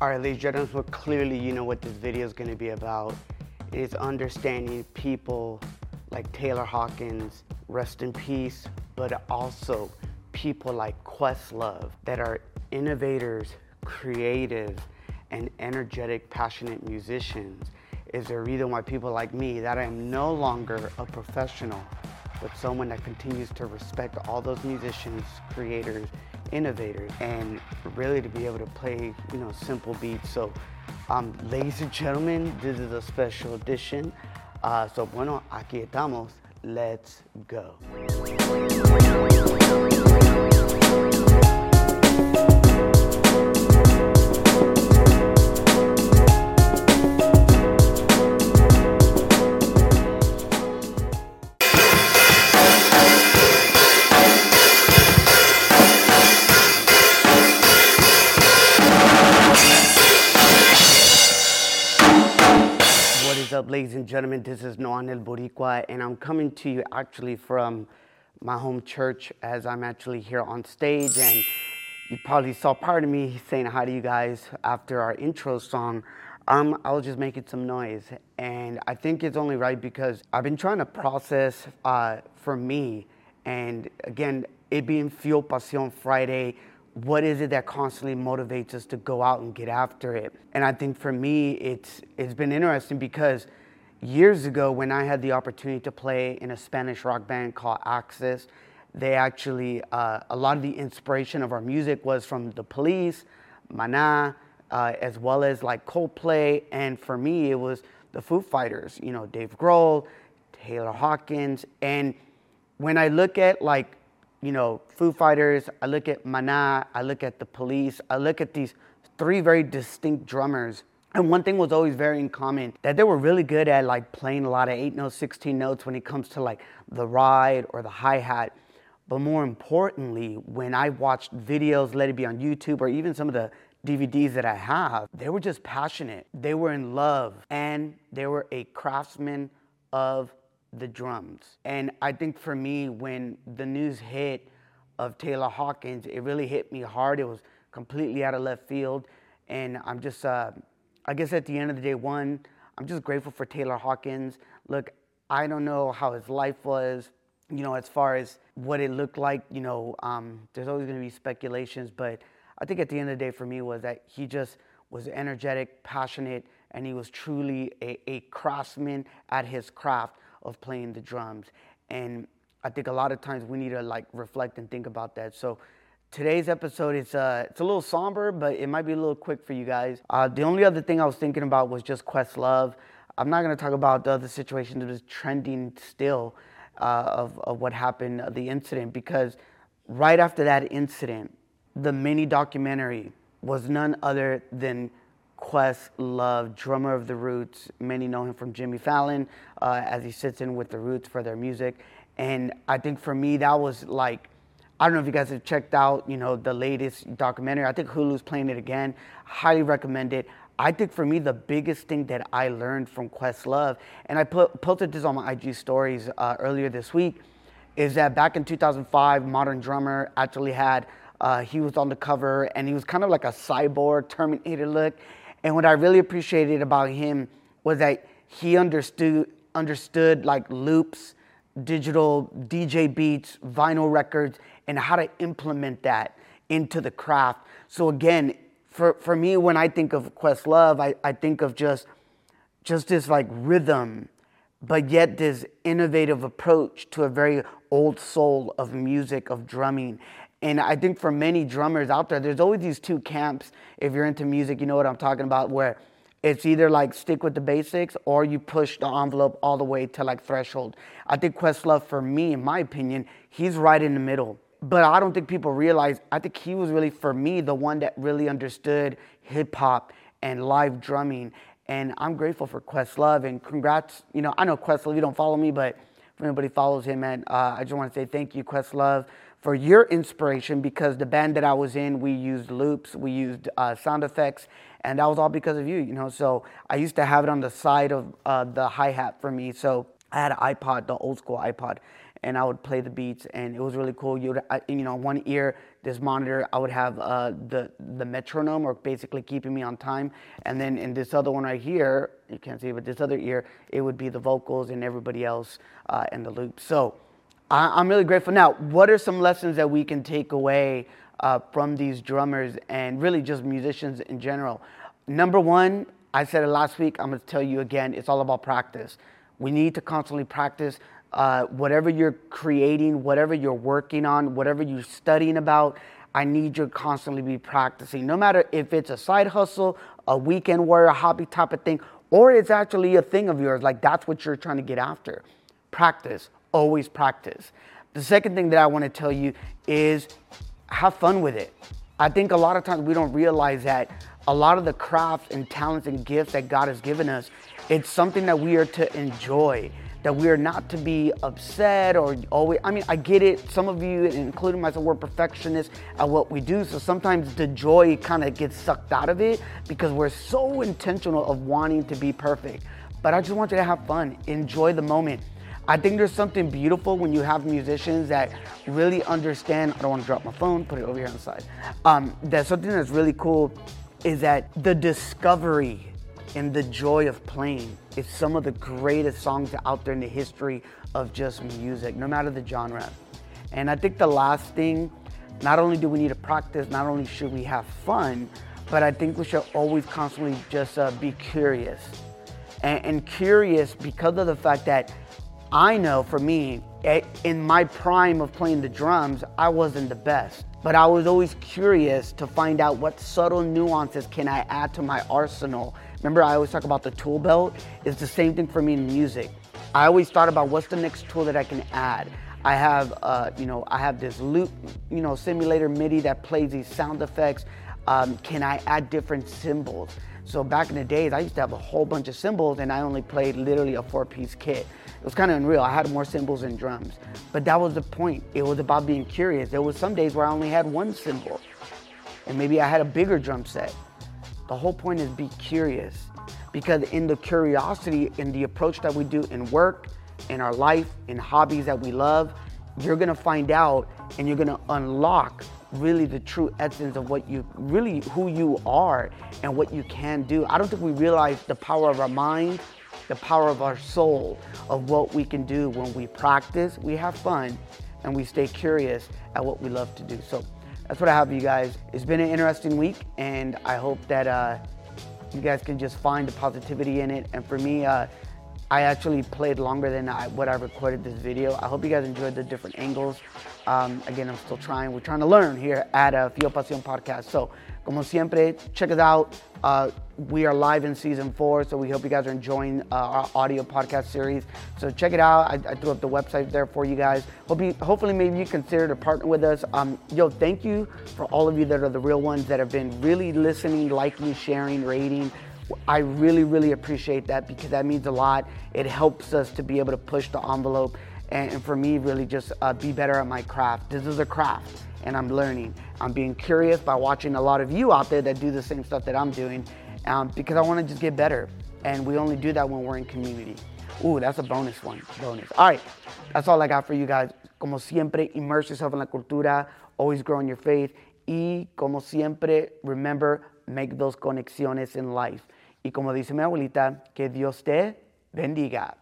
All right, ladies and gentlemen, clearly you know what this video is going to be about. It's understanding people like Taylor Hawkins, rest in peace, but also people like Questlove that are innovators, creative, and energetic, passionate musicians is the reason why people like me, that I am no longer a professional, but someone that continues to respect all those musicians, creators, innovators, and really to be able to play, you know, simple beats. So, um, ladies and gentlemen, this is a special edition. Uh, so, bueno, aquí estamos. Let's go. And gentlemen? This is Noan El Boricua, and I'm coming to you actually from my home church as I'm actually here on stage. And you probably saw part of me saying hi to you guys after our intro song. Um, I was just making some noise, and I think it's only right because I've been trying to process uh, for me, and again, it being Fuel Pasión Friday what is it that constantly motivates us to go out and get after it? And I think for me, it's it's been interesting because years ago when I had the opportunity to play in a Spanish rock band called Axis, they actually uh, a lot of the inspiration of our music was from the Police, Maná, uh, as well as like Coldplay, and for me it was the Foo Fighters. You know, Dave Grohl, Taylor Hawkins, and when I look at like you know, Foo Fighters, I look at Maná, I look at the police, I look at these three very distinct drummers. And one thing was always very in common that they were really good at like playing a lot of eight notes, 16 notes when it comes to like the ride or the hi hat. But more importantly, when I watched videos, let it be on YouTube or even some of the DVDs that I have, they were just passionate. They were in love and they were a craftsman of the drums. And I think for me, when the news hit of Taylor Hawkins, it really hit me hard. It was completely out of left field. And I'm just, uh, I guess at the end of the day, one, I'm just grateful for Taylor Hawkins. Look, I don't know how his life was, you know, as far as what it looked like. You know, um, there's always going to be speculations, but I think at the end of the day for me was that he just was energetic, passionate, and he was truly a, a craftsman at his craft of playing the drums. And I think a lot of times we need to like reflect and think about that. So today's episode is uh, it's a little somber, but it might be a little quick for you guys. Uh, the only other thing I was thinking about was just Questlove. I'm not to talk about the other situation that is trending still uh, of, of what happened, uh, the incident, because right after that incident, the mini documentary was none other than Questlove, drummer of the Roots. Many know him from Jimmy Fallon, uh, as he sits in with the Roots for their music. And I think for me, that was like, I don't know if you guys have checked out, you know, the latest documentary. I think Hulu's playing it again. Highly recommend it. I think for me, the biggest thing that I learned from Questlove, and I put, posted this on my IG stories uh, earlier this week, is that back in 2005, Modern Drummer actually had, uh, he was on the cover and he was kind of like a cyborg Terminator look and what I really appreciated about him was that he understood understood like loops, digital DJ beats, vinyl records, and how to implement that into the craft. So again, for, for me, when I think of Questlove, I, I think of just just this like rhythm, but yet this innovative approach to a very old soul of music, of drumming. And I think for many drummers out there, there's always these two camps. If you're into music, you know what I'm talking about, where it's either like stick with the basics or you push the envelope all the way to like threshold. I think Questlove, for me, in my opinion, he's right in the middle. But I don't think people realize, I think he was really, for me, the one that really understood hip hop and live drumming. And I'm grateful for Questlove and congrats. You know, I know Questlove, you don't follow me, but if anybody follows him, man, uh, I just want to say thank you, Questlove for your inspiration because the band that I was in, we used loops, we used uh, sound effects, and that was all because of you, you know. So I used to have it on the side of uh, the hi hat for me. So I had an iPod, the old school iPod, and I would play the beats, and it was really cool. You would, I, you know, one ear, this monitor, I would have uh, the the metronome, or basically keeping me on time, and then in this other one right here, you can't see, but this other ear, it would be the vocals and everybody else uh, in the loop. So I, am really grateful. Now, what are some lessons that we can take away uh, from these drummers and really just musicians in general? Number one, I said it last week. I'm going to tell you again. It's all about practice. We need to constantly practice uh, whatever you're creating, whatever you're working on, whatever you're studying about. I need you to constantly be practicing, no matter if it's a side hustle, a weekend warrior, a hobby type of thing, or it's actually a thing of yours. Like that's what you're trying to get after. Practice, always practice. The second thing that I want to tell you is have fun with it. I think a lot of times we don't realize that a lot of the crafts and talents and gifts that God has given us, it's something that we are to enjoy, that we are not to be upset or always. I mean, I get it. Some of you, including myself, we're perfectionists at what we do. So sometimes the joy kind of gets sucked out of it because we're so intentional of wanting to be perfect. But I just want you to have fun, enjoy the moment. I think there's something beautiful when you have musicians that really understand. I don't want to drop my phone, put it over here on the side. Um, that's something that's really cool is that the discovery and the joy of playing is some of the greatest songs out there in the history of just music, no matter the genre. And I think the last thing, not only do we need to practice, not only should we have fun, but I think we should always constantly just uh, be curious. And, and curious because of the fact that I know for me, in my prime of playing the drums, I wasn't the best. But I was always curious to find out what subtle nuances can I add to my arsenal. Remember, I always talk about the tool belt. It's the same thing for me in music. I always thought about what's the next tool that I can add. I have, uh, you know, I have this loop, you know, simulator MIDI that plays these sound effects. Um, can I add different cymbals? So back in the days, I used to have a whole bunch of cymbals and I only played literally a four piece kit. It was kind of unreal. I had more cymbals than drums. But that was the point. It was about being curious. There was some days where I only had one cymbal and maybe I had a bigger drum set. The whole point is be curious because in the curiosity, in the approach that we do in work, in our life, in hobbies that we love, you're gonna find out and you're gonna unlock really the true essence of what you really who you are and what you can do. I don't think we realize the power of our mind, the power of our soul, of what we can do when we practice, we have fun, and we stay curious at what we love to do. So that's what I have for you guys. It's been an interesting week, and I hope that uh, you guys can just find the positivity in it. And for me, uh, I actually played longer than I, what I recorded this video. I hope you guys enjoyed the different angles. Um, again, I'm still trying. We're trying to learn here at uh, Fuel Pasión Podcast. So, como siempre, check us out. Uh, we are live in season four, so we hope you guys are enjoying uh, our audio podcast series. So check it out. I, I, threw up the website there for you guys. Hope you, hopefully, maybe you consider to partner with us. Um, yo, thank you for all of you that are the real ones that have been really listening, liking, sharing, rating. I really, really appreciate that because that means a lot. It helps us to be able to push the envelope and, and for me, really just uh, be better at my craft. This is a craft and I'm learning. I'm being curious by watching a lot of you out there that do the same stuff that I'm doing um, because I want to just get better. And we only do that when we're in community. Ooh, that's a bonus one. Bonus. All right, that's all I got for you guys. Como siempre, immerse yourself in la cultura, always grow in your faith. Y como siempre, remember, make those conexiones in life. Y como dice mi abuelita, que Dios te bendiga.